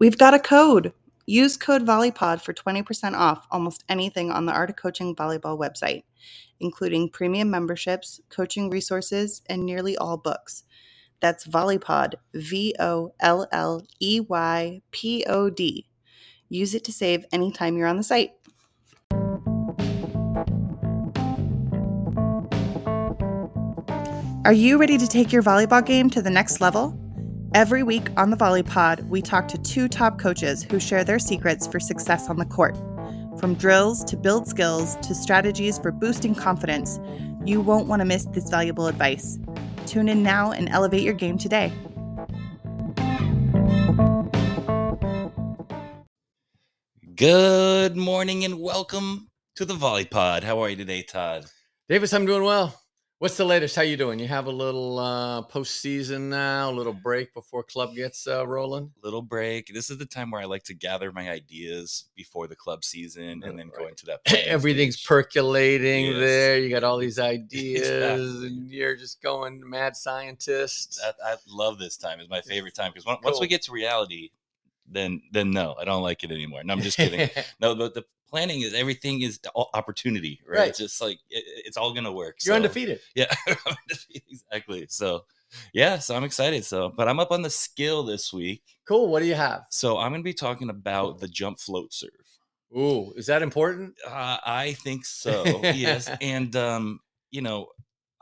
We've got a code. Use code VOLLEYPOD for 20% off almost anything on the Art of Coaching Volleyball website, including premium memberships, coaching resources, and nearly all books. That's VolleyPod, V O L L E Y P O D. Use it to save anytime you're on the site. Are you ready to take your volleyball game to the next level? Every week on the Volley Pod, we talk to two top coaches who share their secrets for success on the court. From drills to build skills to strategies for boosting confidence, you won't want to miss this valuable advice. Tune in now and elevate your game today. Good morning and welcome to the Volley Pod. How are you today, Tod? Davis, I'm doing well. What's the latest? How you doing? You have a little uh, postseason now, a little break before club gets uh, rolling. Little break. This is the time where I like to gather my ideas before the club season and then go into that. Everything's stage. percolating Yes. there. You got all these ideas, Exactly. and you're just going mad scientist. I, I love this time. It's my favorite time because once we get to reality, then then no, I don't like it anymore. No, I'm just kidding. no, but the planning is everything is opportunity, right? Right. It's just like it, it's all gonna work. you're so- undefeated. Yeah, exactly. So, yeah, so I'm excited. So, but I'm up on the skill this week. Cool. What do you have? So I'm going to be talking about the jump float serve. Ooh, is that important? Uh, I think so. yes, and um, you know,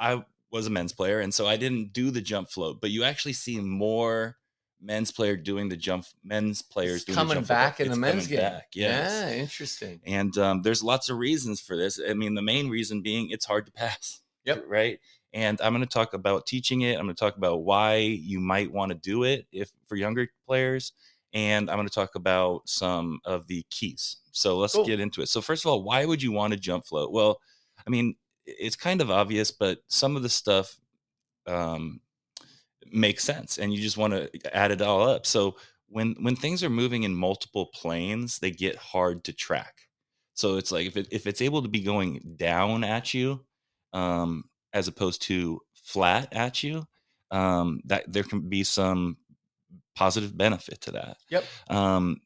I was a men's player, and so I didn't do the jump float, but you actually see more men's player doing the jump. Men's players It's doing the coming back in the men's game. back, yes. Yeah, interesting. And um, there's lots of reasons for this. I mean, the main reason being it's hard to pass. Yep. Right. And I'm going to talk about teaching it. I'm going to talk about why you might want to do it if for younger players. And I'm going to talk about some of the keys. So let's Cool. get into it. So, first of all, why would you want to jump float? Well, I mean, it's kind of obvious, but some of the stuff um, makes sense and you just want to add it all up. So, when when things are moving in multiple planes, they get hard to track. So it's like if it, if it's able to be going down at you, um, as opposed to flat at you, um, that there can be some positive benefit to that. Yep. Um,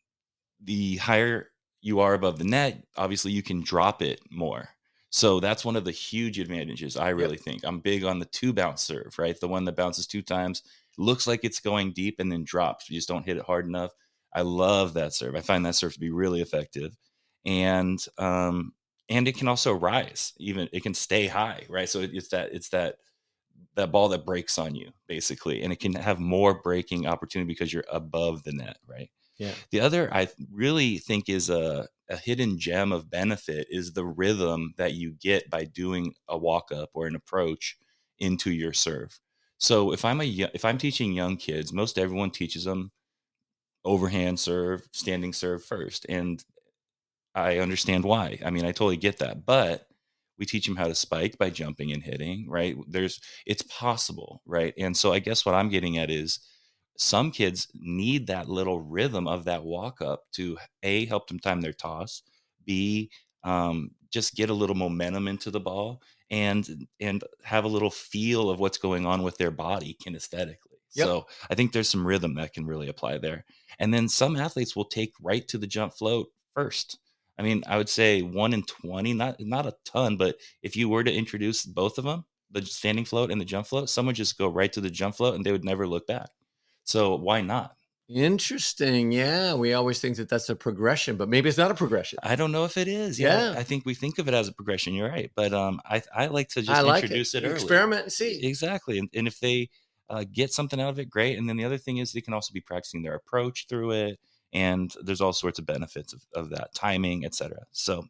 the higher you are above the net, obviously you can drop it more. So that's one of the huge advantages. I really think I'm big on the two bounce serve, right? The one that bounces two times, looks like it's going deep and then drops. You just don't hit it hard enough. I love that serve. I find that serve to be really effective, and um, and it can also rise. Even it can stay high, right? So it's that it's that that ball that breaks on you basically, and it can have more breaking opportunity because you're above the net, right? The other I really think is a a hidden gem of benefit is the rhythm that you get by doing a walk up or an approach into your serve. So if I'm a if I'm teaching young kids, most everyone teaches them overhand serve, standing serve first, and I understand why. I mean, I totally get that, but we teach them how to spike by jumping and hitting, right? There's it's possible, right? And so I guess what I'm getting at is some kids need that little rhythm of that walk up to a help them time their toss, b um, just get a little momentum into the ball, and and have a little feel of what's going on with their body kinesthetically. Yep. So I think there's some rhythm that can really apply there. And then some athletes will take right to the jump float first. I mean, I would say one in twenty, not not a ton, but if you were to introduce both of them, the standing float and the jump float, some would just go right to the jump float and they would never look back. So why not? Interesting. Yeah, we always think that that's a progression, but maybe it's not a progression. I don't know if it is. Yeah, Yeah. I think we think of it as a progression. You're right, but um, I I like to just like introduce it, it. early. Experiment and see. Exactly, and, and if they uh, get something out of it, great. And then the other thing is they can also be practicing their approach through it, and there's all sorts of benefits of, of that timing, etc. So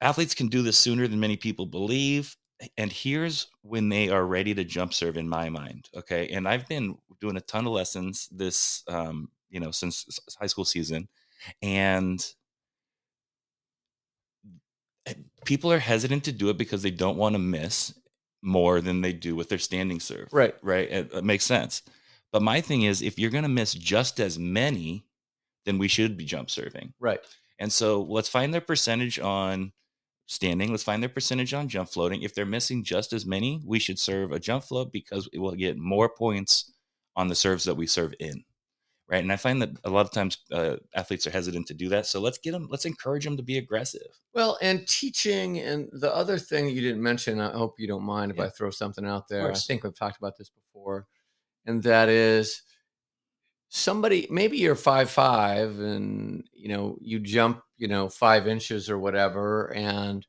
athletes can do this sooner than many people believe. And here's when they are ready to jump serve in my mind. Okay. And I've been doing a ton of lessons this, um, you know, since high school season. And eh, people are hesitant to do it because they don't want to miss more than they do with their standing serve. Right. Right. It, it makes sense. But my thing is, if you're going to miss just as many, then we should be jump serving. Right. And so let's find their percentage on standing. Let's find their percentage on jump floating. If they're missing just as many, we should serve a jump float because it will get more points on the serves that we serve in. right? And I find that a lot of times uh, athletes are hesitant to do that. So let's get them, let's encourage them to be aggressive. Well, and teaching, and the other thing that you didn't mention, I hope you don't mind if Yeah. I throw something out there. I think we've talked about this before, and that is somebody maybe you're five five and you know you jump you know five inches or whatever and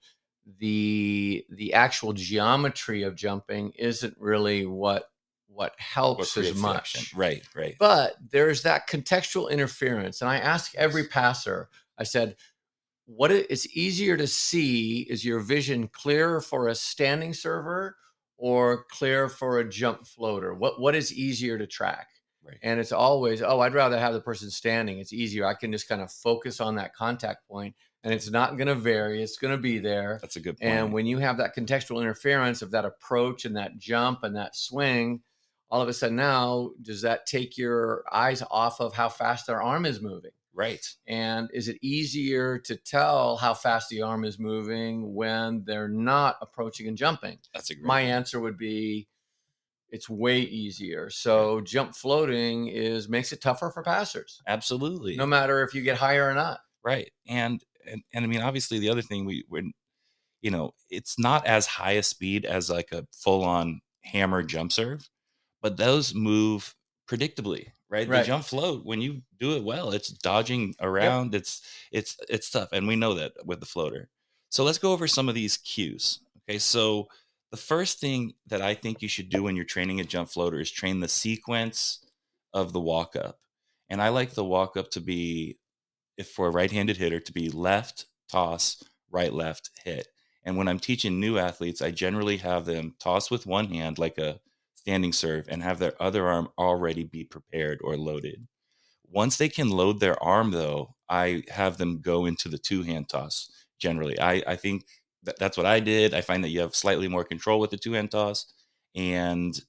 the the actual geometry of jumping isn't really what what What helps as much. Right, right. but there's that contextual interference and i ask every passer i said what it, it's easier to see is your vision clear for a standing server or clear for a jump floater what what is easier to track Right. and it's always oh i'd rather have the person standing it's easier i can just kind of focus on that contact point and it's not going to vary it's going to be there That's a good point. and when you have that contextual interference of that approach and that jump and that swing, all of a sudden now, does that take your eyes off of how fast their arm is moving? right. And is it easier to tell how fast the arm is moving when they're not approaching and jumping? That's a great My answer would be it's way easier. So jump floating is makes it tougher for passers, Absolutely. no matter if you get higher or not. Right. And, and and I mean obviously the other thing we when you know, it's not as high a speed as like a full on hammer jump serve, but those move predictably, right? Right. The jump float when you do it well, it's dodging around, it's it's it's tough and we know that with the floater. So let's go over some of these cues. Okay? So the first thing that I think you should do when you're training a jump floater is train the sequence of the walk up. And I like the walk up to be if for a right-handed hitter to be left toss right left hit. And when i'm teaching new athletes i generally have them toss with one hand like a standing serve and have their other arm already be prepared or loaded. Once they can load their arm though i have them go into the two-hand toss generally. I, I think that that's what i did i find that you have slightly more control with the two-hand toss and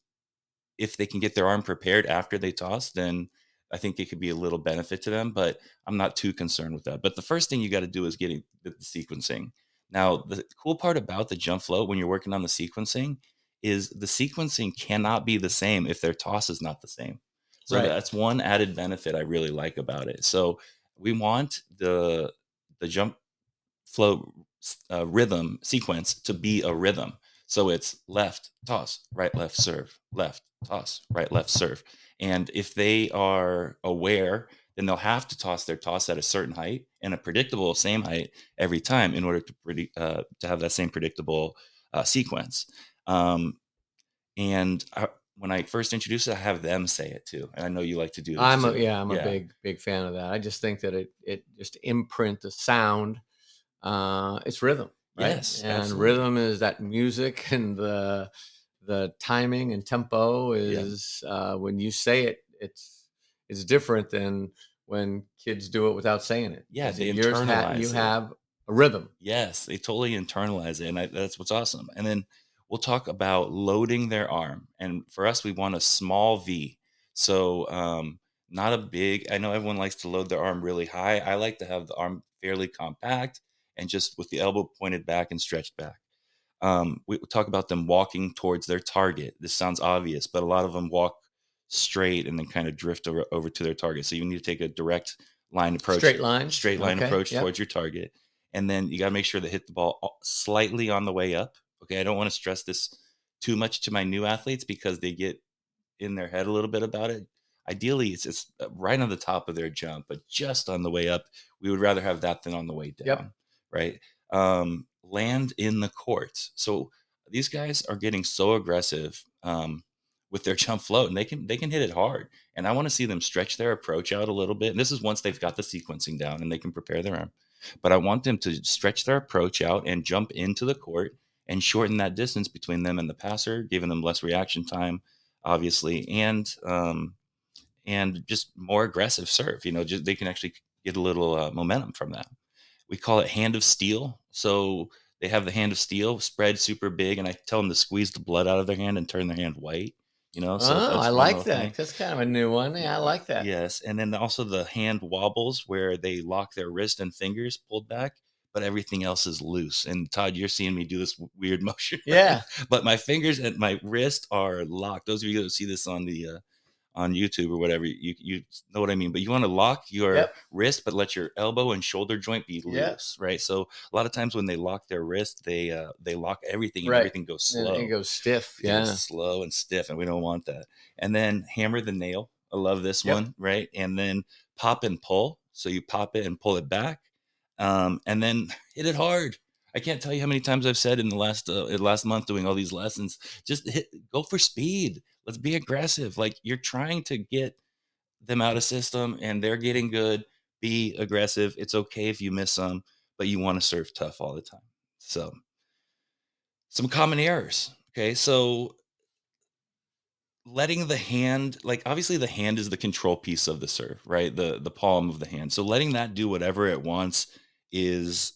if they can get their arm prepared after they toss then I think it could be a little benefit to them, but I'm not too concerned with that. But the first thing you got to do is getting the, the sequencing. Now, the cool part about the jump float when you're working on the sequencing is the sequencing cannot be the same if their toss is not the same. So Right. that's one added benefit I really like about it. So we want the the jump float uh, rhythm sequence to be a rhythm. So it's left toss, right left serve, left toss, right left serve. And if they are aware, then they'll have to toss their toss at a certain height and a predictable same height every time in order to predi- uh, to have that same predictable uh, sequence. Um, and I, when I first introduce it, I have them say it too. And I know you like to do this. I'm a, too. yeah, I'm Yeah. a big big fan of that. I just think that it it just imprint the sound. Uh, it's rhythm, right? Yes, and absolutely. rhythm is that music and the the timing and tempo is uh, when you say it, it's it's different than when kids do it without saying it. Yeah, they yours ha- you it. have a rhythm. Yes, they totally internalize it, and I, that's what's awesome. And then we'll talk about loading their arm. And for us, we want a small V, so um, not a big. I know everyone likes to load their arm really high. I like to have the arm fairly compact and just with the elbow pointed back and stretched back. Um, we talk about them walking towards their target. This sounds obvious, but a lot of them walk straight and then kind of drift over, over to their target. So you need to take a direct line approach Straight line. straight line Okay, approach yep. towards your target. And then you got to make sure to hit the ball slightly on the way up. Okay. I don't want to stress this too much to my new athletes because they get in their head a little bit about it. Ideally, it's, it's uh, right on the top of their jump, but just on the way up. We would rather have that than on the way down. Yep. Right. Um, land in the court. So these guys are getting so aggressive um, with their jump float and they can they can hit it hard and i want to see them stretch their approach out a little bit and this is once they've got the sequencing down and they can prepare their arm but i want them to stretch their approach out and jump into the court and shorten that distance between them and the passer giving them less reaction time obviously and um, and just more aggressive serve you know just, they can actually get a little uh, momentum from that we call it hand of steel so they have the hand of steel spread super big and i tell them to squeeze the blood out of their hand and turn their hand white you know so oh, I like that. That's kind of a new one. Yeah, I like that. Yes, and then also the hand wobbles where they lock their wrist and fingers pulled back, but everything else is loose. And Tod, you're seeing me do this weird motion. Yeah. but my fingers and my wrist are locked. Those of you that see this on the uh, on YouTube or whatever, you you know what I mean. But you want to lock your Yep. wrist, but let your elbow and shoulder joint be Yeah. loose, right? So a lot of times when they lock their wrist, they uh, they lock everything and Right. everything goes slow. it goes stiff. Yeah. slow and stiff, and we don't want that. And then hammer the nail. I love this Yep. one, right? And then pop and pull. So you pop it and pull it back, um, and then hit it hard. I can't tell you how many times I've said in the last uh, last month doing all these lessons, just hit, go for speed. Let's be aggressive. Like you're trying to get them out of system, and they're getting good. Be aggressive. It's okay if you miss some, but you want to serve tough all the time. So, some common errors. Okay, so letting the hand like obviously the hand is the control piece of the serve right the the palm of the hand so letting that do whatever it wants is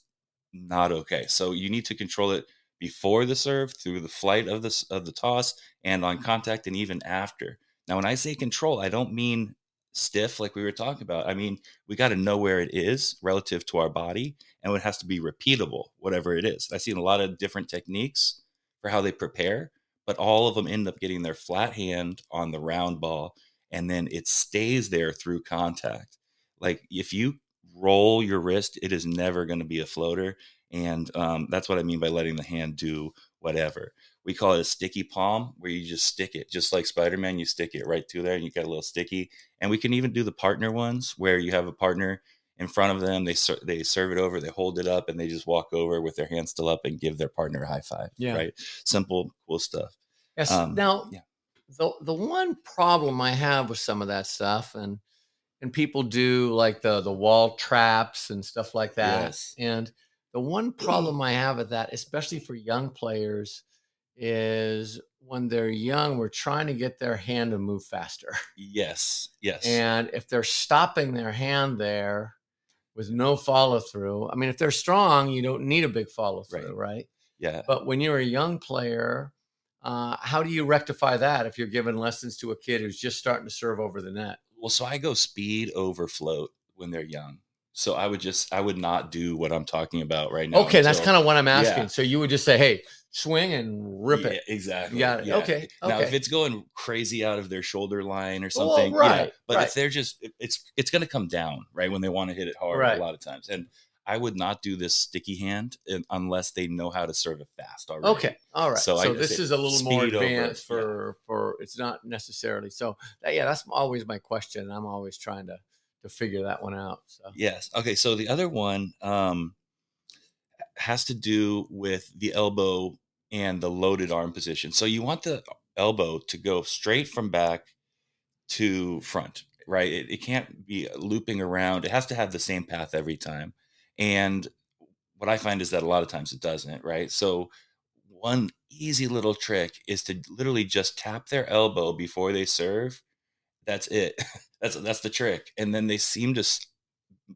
not okay. So you need to control it before the serve through the flight of the of the toss and on mm-hmm. contact and even after. Now when i say control i don't mean stiff like we were talking about. I mean we got to know where it is relative to our body and it has to be repeatable whatever it is. I've seen a lot of different techniques for how they prepare but all of them end up getting their flat hand on the round ball and then it stays there through contact. Like if you roll your wrist it is never going to be a floater and um, that's what i mean by letting the hand do whatever we call it a sticky palm where you just stick it just like spider-man you stick it right through there and you get a little sticky and we can even do the partner ones where you have a partner in front of them they ser- they serve it over they hold it up and they just walk over with their hands still up and give their partner a high five Yeah. right simple cool stuff Yes. Um, now, yeah. the the one problem I have with some of that stuff, and and people do like the the wall traps and stuff like that. Yes. And the one problem I have with that, especially for young players, is when they're young, we're trying to get their hand to move faster. yes yes And if they're stopping their hand there with no follow through, I mean, if they're strong, you don't need a big follow through, right? yeah But when you're a young player, uh, how do you rectify that if you're giving lessons to a kid who's just starting to serve over the net? Well so i go speed over float when they're young so i would just i would not do what i'm talking about right now okay, that's kind of what I'm asking. Yeah. So you would just say, "Hey, swing and rip Yeah, it." exactly got it. yeah. Okay, now if it's going crazy out of their shoulder line or Well, something yeah. right, but right. if they're just it- it's it's going to come down right when they want to hit it hard Right. a lot of times and i would not do this sticky hand un- unless they know how to serve it fast already Okay, all right. So So, this is a little more advanced yeah. for for it's not necessarily so. That, yeah, that's always my question. I'm always trying to to figure that one out. So Yes. Okay. So the other one um, has to do with the elbow and the loaded arm position. So you want the elbow to go straight from back to front, right? It, it can't be looping around. It has to have the same path every time. And what I find is that a lot of times it doesn't, right? So one easy little trick is to literally just tap their elbow before they serve. That's it. that's that's the trick. And then they seem to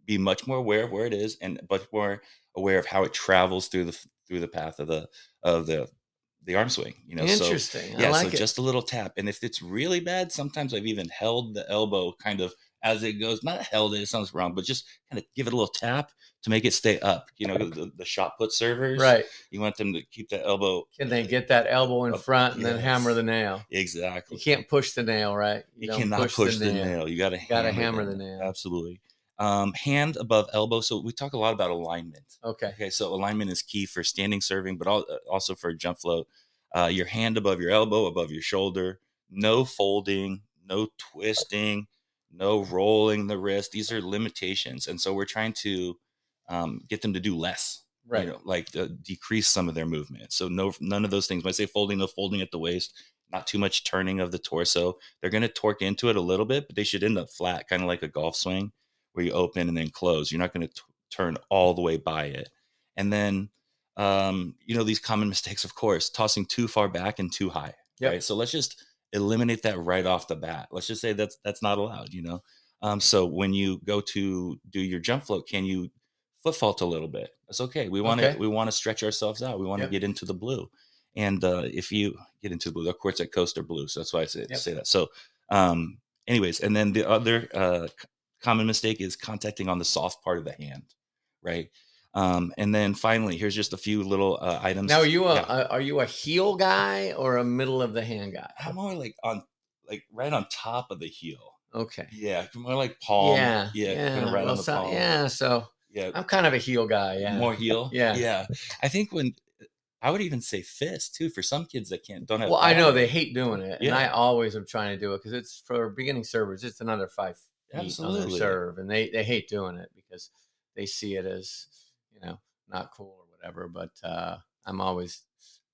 be much more aware of where it is and much more aware of how it travels through the through the path of the of the the arm swing. You know, so interesting. yeah, I like so it. just a little tap. And if it's really bad, sometimes I've even held the elbow kind of as it goes, not held it, it sounds wrong, but just kind of give it a little tap to make it stay up. You know, the, the shot put servers. right. You want them to keep that elbow Can they get that elbow in Up, front and then Oh, hammer the nail? exactly. You can't push the nail, right? You don't cannot push, the, nail. You got to Gotta hammer, hammer the nail. Absolutely. Um, hand above elbow. So we talk a lot about alignment. Okay. Okay, so alignment is key for standing serving, but uh, also for jump float. Uh, your hand above your elbow, above your shoulder. No folding, no twisting, no rolling the wrist. These are limitations, and so we're trying to um, get them to do less. Right. You know, like uh, decrease some of their movement. So no, none of those things. When I say folding, no folding at the waist. Not too much turning of the torso. They're going to torque into it a little bit, but they should end up flat, kind of like a golf swing, where you open and then close. You're not going to turn all the way by it. And then, um, you know, these common mistakes, of course, tossing too far back and too high. Yep. Right. So let's just eliminate that right off the bat. Let's just say that's that's not allowed. You know. Um, so when you go to do your jump float, can you foot fault a little bit? That's okay. We want to Okay. we want to stretch ourselves out. We want to Yep. get into the blue. And uh, if you get into the blue, of course, at coast are blue. So that's why I say, Yep. say that. So, um, anyways, and then the other uh, common mistake is contacting on the soft part of the hand, right? Um, and then finally, here's just a few little uh, items. Now, are you a, Yeah. a are you a heel guy or a middle of the hand guy? I'm more like on like right on top of the heel. Okay. Yeah, more like palm. Yeah. yeah, kind of right well, on the so- palm. Yeah. So yeah, I'm kind of a heel guy. Yeah. more heel. Yeah. yeah. I think when I would even say fist too for some kids that can't don't have. Well, I know they hate doing it, and I always am trying to do it because it's for beginning servers. It's another five feet on their serve, and they they hate doing it because they see it as you know not cool or whatever. But uh, I'm always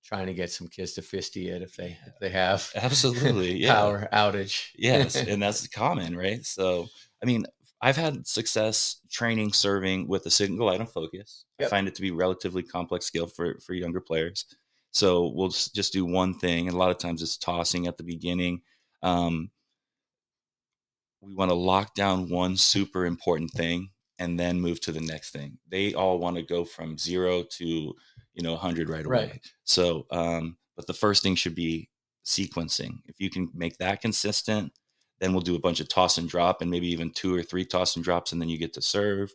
trying to get some kids to fisty it if they if they have Absolutely, yeah. power outage. yes and that's common right so i mean i've had success training serving with a single item focus i find it to be relatively complex skill for for younger players so we'll just, just do one thing and a lot of times it's tossing at the beginning um, we want to lock down one super important thing and then move to the next thing they all want to go from zero to you know 100 right away Right. so um, but the first thing should be sequencing. If you can make that consistent, then we'll do a bunch of toss and drop and maybe even two or three toss and drops, and then you get to serve.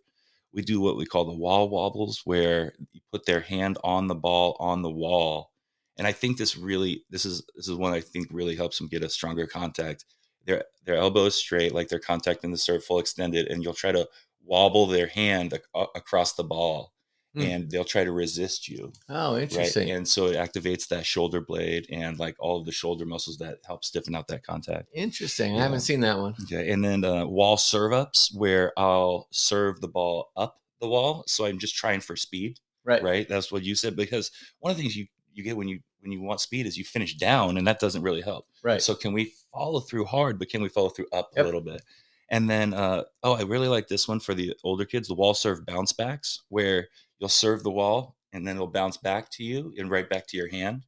We do what we call the wall wobbles, where you put their hand on the ball on the wall. And I think this really, this is this is one I think really helps them get a stronger contact. Their their elbow is straight, like they're contacting the serve full extended, and you'll try to wobble their hand ac- across the ball, Hmm. and they'll try to resist you Oh, right interesting. and so it activates that shoulder blade and like all of the shoulder muscles that help stiffen out that contact Interesting. I haven't seen that one. okay and then uh, wall serve ups where i'll serve the ball up the wall so i'm just trying for speed Right. right that's what you said because one of the things you you get when you when you want speed is you finish down and that doesn't really help Right. so can we follow through hard but can we follow through up Yep. a little bit and then uh, oh i really like this one for the older kids the wall serve bounce backs where you'll serve the wall and then it'll bounce back to you and right back to your hand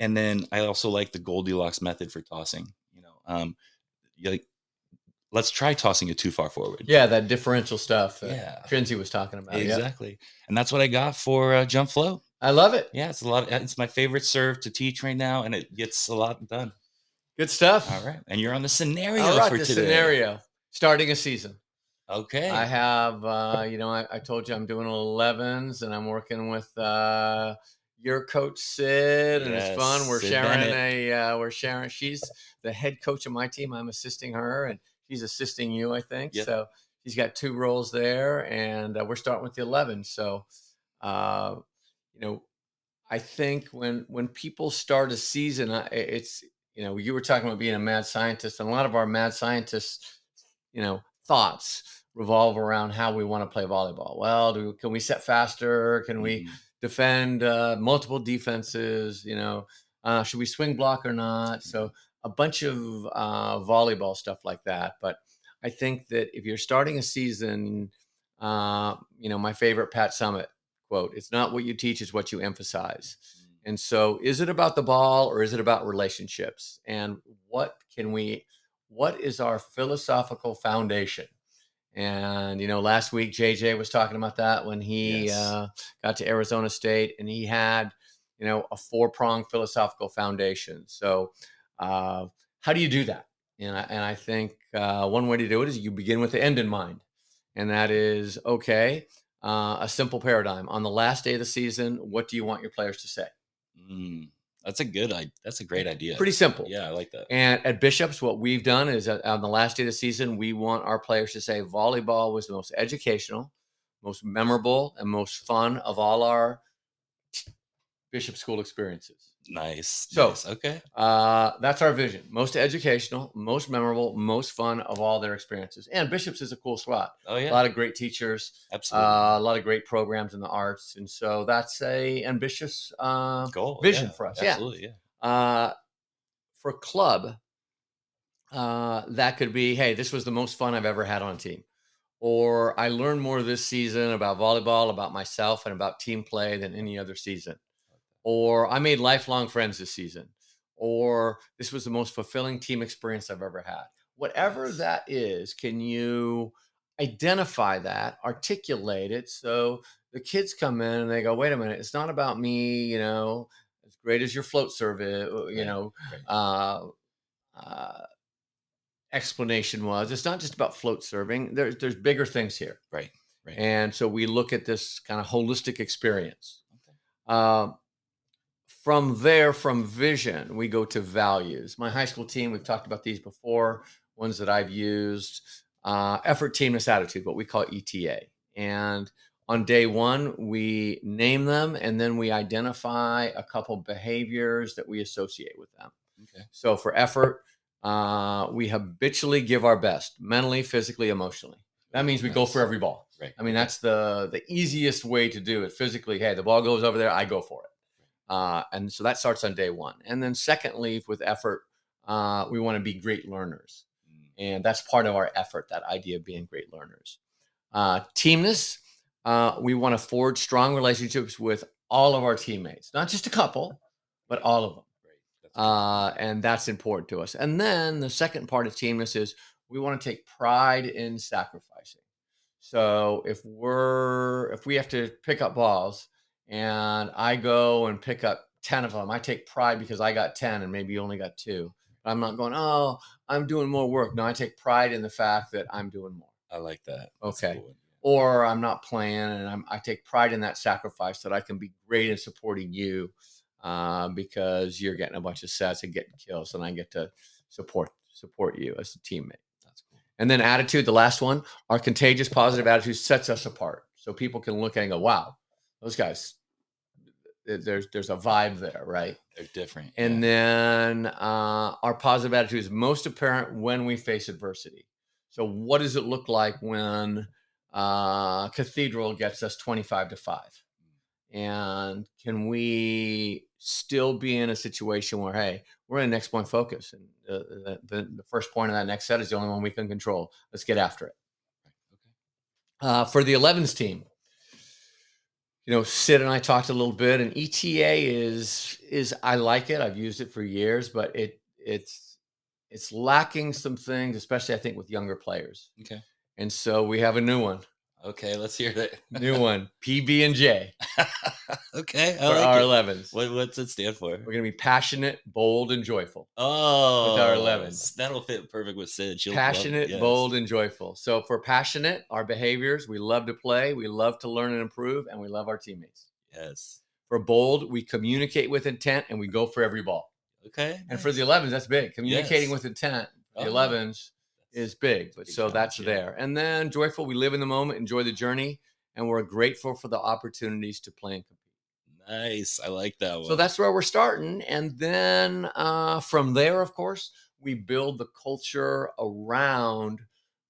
and then i also like the goldilocks method for tossing you know um like let's try tossing it too far forward yeah, that differential stuff that Yeah. Trinzy was talking about. Yeah. exactly and that's what i got for uh, jump flow I love it. yeah it's a lot it's my favorite serve to teach right now and it gets a lot done Good stuff. all right and you're on the scenario All right, for the today scenario starting a season. okay I have, uh, you know, I, I told you I'm doing 11s and I'm working with uh, your coach Sid, and it's fun. We're Sid sharing Bennett. a, uh, we're sharing. She's the head coach of my team. I'm assisting her, and she's assisting you, I think. Yep. So she's got two roles there, and uh, we're starting with the 11. So, uh, you know, I think when when people start a season, it's you know, you were talking about being a mad scientist, and a lot of our mad scientists, you know, thoughts revolve around how we want to play volleyball. Well, do can we set faster? Can we Mhm. defend uh, multiple defenses? You know, uh, should we swing block or not? So a bunch of uh, volleyball stuff like that. But I think that if you're starting a season, uh, you know, my favorite Pat Summitt quote: "It's not what you teach; it's what you emphasize." And so, is it about the ball or is it about relationships? And what can we, what is our philosophical foundation? And, you know, last week JJ was talking about that when he Yes. uh, got to Arizona State and he had, you know, a four pronged philosophical foundation. So, uh, how do you do that? And I, and I think uh, one way to do it is you begin with the end in mind. And that is, okay, uh, a simple paradigm. On the last day of the season, what do you want your players to say? Mm, that's a good idea. That's a great idea. Pretty simple. Yeah, I like that. And at Bishops, what we've done is uh, on the last day of the season, we want our players to say volleyball was the most educational, most memorable, and most fun of all our Bishop School experiences. Nice. So- nice. okay. Uh, that's our vision. Most educational, most memorable, most fun of all their experiences. And Bishops is a cool spot. Oh yeah. A lot of great teachers, Absolutely. uh, a lot of great programs in the arts. And so that's a ambitious uh, Goal. vision yeah, for us, yeah. Absolutely. Yeah. uh, for club, uh, that could be, hey, this was the most fun I've ever had on a team. Or I learned more this season about volleyball, about myself, and about team play than any other season. Or I made lifelong friends this season. Or this was the most fulfilling team experience I've ever had. Whatever that is, can you identify that, articulate it so the kids come in and they go, wait a minute, it's not about me, you know, as great as your float serve is, you know, uh, uh, explanation was. It's not just about float serving. There's there's bigger things here, Right. Right. and so we look at this kind of holistic experience. Okay. Uh, from there, from vision, we go to values. My high school team, we've talked about these before, ones that I've used. Uh, effort, teamness, attitude, what we call ETA. And on day one, we name them and then we identify a couple behaviors that we associate with them. Okay. So for effort, uh, we habitually give our best mentally, physically, emotionally. That means we go for every ball. Right. I mean, that's the the easiest way to do it physically. Hey, the ball goes over there, I go for it. Uh, and so that starts on day one. And then secondly, with effort, uh, we want to be great learners. Mm, And that's part of our effort, that idea of being great learners. Uh, teamness, uh, we want to forge strong relationships with all of our teammates, not just a couple, but all of them. Uh, and that's important to us. And then the second part of teamness is we want to take pride in sacrificing. So if we're if we have to pick up balls and I go and pick up 10 of them, I take pride because I got 10 and maybe you only got two. I'm not going, oh, I'm doing more work. No, I take pride in the fact that I'm doing more. I like that. That's Okay. cool. Or I'm not playing and I'm, I take pride in that sacrifice that I can be great in supporting you uh, because you're getting a bunch of sets and getting kills and I get to support support you as a teammate. That's cool. And then attitude, the last one, our contagious positive attitude sets us apart. So people can look at and go, wow, those guys, there's there's a vibe there, right? They're different. And yeah. then uh, our positive attitude is most apparent when we face adversity. So what does it look like when uh, Cathedral gets us 25 to 5? And can we still be in a situation where, hey, we're in next point focus, and the, the, the, the first point of that next set is the only one we can control. Let's get after it. Okay. Uh, for the 11s team, you know, Sid and I talked a little bit, and ETA is is I like it. I've used it for years, but it it's it's lacking some things, especially I think with younger players. Okay. And so we have a new one, Okay. Let's hear that. new one, PB and J okay. for I like our it. 11s. What, what's it stand for? We're going to be passionate, bold, and joyful. Oh, with our 11s. That'll fit perfect with Sid. She'll passionate, yes. bold, and joyful. So for passionate, our behaviors, we love to play, we love to learn and improve, and we love our teammates. Yes. For bold, we communicate with intent and we go for every ball. Okay. And for the 11s, that's big. Communicating Yes. with intent, the Oh, 11s that's- is big. But big so challenge, that's yeah. there. And then joyful, we live in the moment, enjoy the journey, and we're grateful for the opportunities to play and compete. Nice. I like that one. So that's where we're starting. And then uh, from there, of course, we build the culture around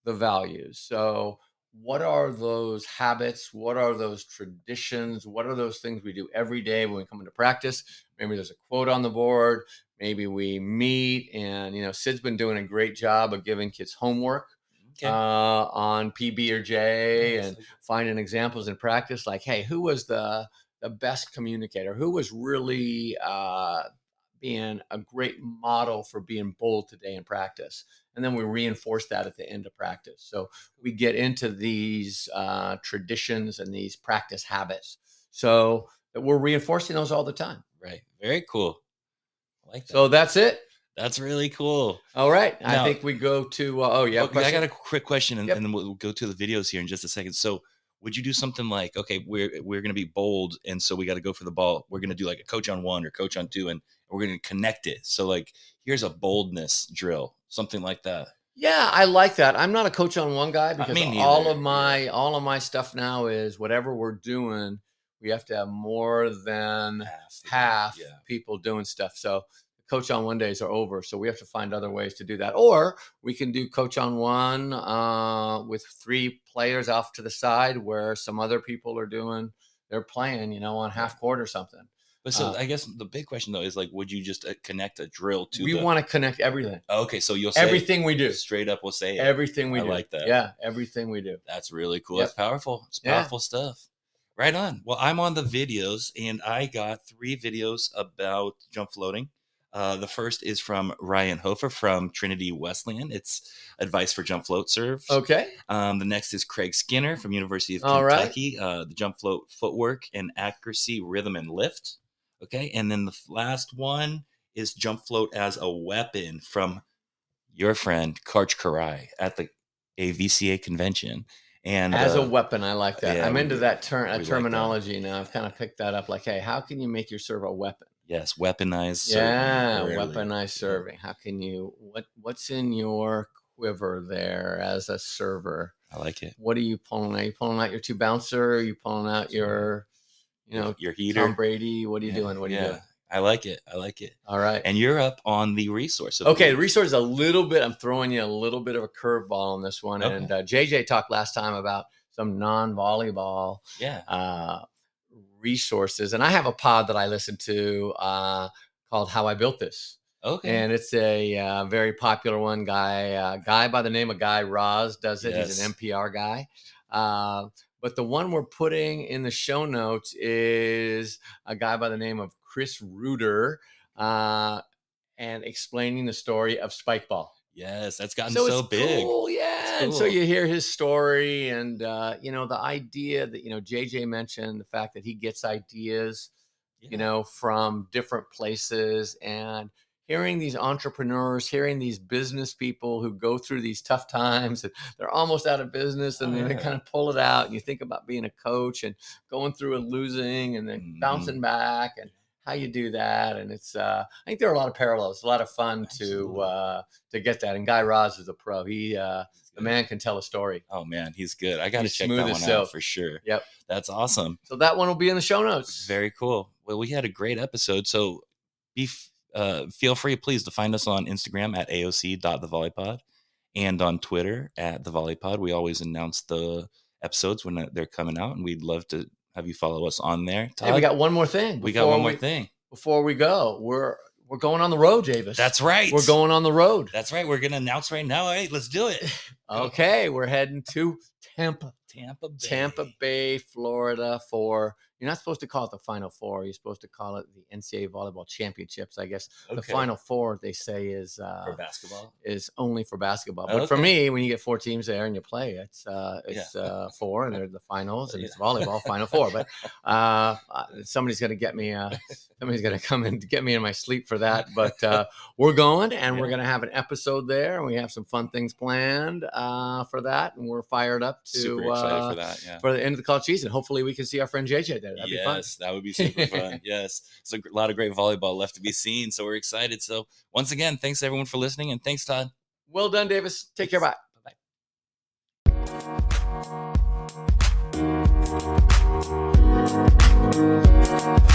the values. So, what are those habits? What are those traditions? What are those things we do every day when we come into practice? Maybe there's a quote on the board. Maybe we meet, and you know, Sid's been doing a great job of giving kids homework okay. uh, on PB or J, and finding examples in practice like hey who was the the best communicator who was really uh, being a great model for being bold today in practice and then we reinforce that at the end of practice so we get into these uh, traditions and these practice habits so we're reinforcing those all the time right. Very cool. Like that. so that's it that's really cool. all right i think we go to uh, oh yeah Okay, I got a quick question, and, Yep. and then we'll we'll go to the videos here in just a second. So, would you do something like, okay, we're we're going to be bold, and so we got to go for the ball. We're going to do like a coach on one or coach on two, and we're going to connect it. So, like, here's a boldness drill, something like that. Yeah, I like that. I'm not a coach on one guy because all of my all of my stuff now is whatever we're doing, we have to have more than Half, half yeah. people doing stuff. So coach on one days are over. So we have to find other ways to do that. Or we can do coach on one uh, with three players off to the side where some other people are doing they're playing, you know, on half court or something. But so Uh, I guess the big question though is like, would you just uh, connect a drill to? we the, want to connect everything. Okay, so you'll say Everything we do. straight up. We'll say it. Everything we I do. like that. Yeah, everything we do. That's really cool. Yep. That's powerful. It's Yeah. powerful stuff. Right on. Well, I'm on the videos and I got three videos about jump floating. Uh, the first is from Ryan Hofer from Trinity Wesleyan. It's advice for jump float serve. Okay. Um, the next is Craig Skinner from University of All right. Kentucky. Uh, the jump float footwork and accuracy, rhythm and lift. Okay, and then the last one is jump float as a weapon from your friend Karch Kiraly at the AVCA convention. And As uh, a weapon, I like that. yeah, I'm into that term, We that like that. terminology now. I've kind of picked that up. Like, hey, how can you make your serve a weapon? Yes, weaponized. Yeah, literally. weaponized Yeah. serving. How can you what what's in your quiver there as a server? I like it. What are you pulling out? you pulling out your two bouncer? Are you pulling out your you know your heater. Tom Brady? What are you Yeah, doing? What are you doing? I like it. I like it. All right. And you're up on the resource. Okay, the resource is a little bit. I'm throwing you a little bit of a curveball on this one. Okay. And uh, JJ talked last time about some non-volleyball Yeah. uh, resources, and I have a pod that I listen to uh, called "How I Built This," Okay. and it's a uh, very popular one. Guy, uh, guy by the name of Guy Raz does it. He's an Yes. NPR guy. Uh, but the one we're putting in the show notes is a guy by the name of Chris Ruder, uh, and explaining the story of Spikeball yes, that's gotten so, it's big. Cool, yeah. It's And so you hear his story, and uh, you know the idea that you know JJ mentioned the fact that he gets ideas, Yeah. you know, from different places, and hearing these entrepreneurs, hearing these business people who go through these tough times, and they're almost out of business, and Oh, then they yeah. kind of pull it out. And you think about being a coach and going through and losing, and then Mhm. bouncing back, and how you do that and it's uh i think there are a lot of parallels a lot of fun to uh to get that and guy Raz is a pro he uh the man can tell a story Oh man, he's good. I got to check that one out for sure. Yep. That's awesome. so that one will be in the show notes Very cool. Well, we had a great episode. So be uh, feel free, please, to find us on Instagram at aoc.thevolleypod and on Twitter at the volleypod. We always announce the episodes when they're coming out, and we'd love to have you follow us on there. hey, we got one more thing we got one more we- thing. before we go we're we're going on the road Javis That's right. we're going on the road That's right. We're gonna announce right now. Hey, let's do it. okay we're heading to tampa Tampa Bay. Tampa Bay, Florida for you're not supposed to call it the Final Four. You're supposed to call it the NCAA Volleyball Championships. I guess the Final Four they say is uh, for basketball. is only for basketball. But for me, when you get four teams there and you play, it's uh, it's uh, four, and they're the finals, and it's volleyball final four. But uh, uh, somebody's gonna get me. Uh, somebody's gonna come and get me in my sleep for that. But uh, we're going, and we're gonna have an episode there, and we have some fun things planned uh, for that, and we're fired up to Super excited uh, for that. Yeah. For the end of the college season, hopefully we can see our friend JJ there. That'd yes, that would be super fun. yes, it's a lot of great volleyball left to be seen. So we're excited. So once again, thanks everyone for listening, and thanks Tod. Well done, Davis. Take care. Bye. Bye.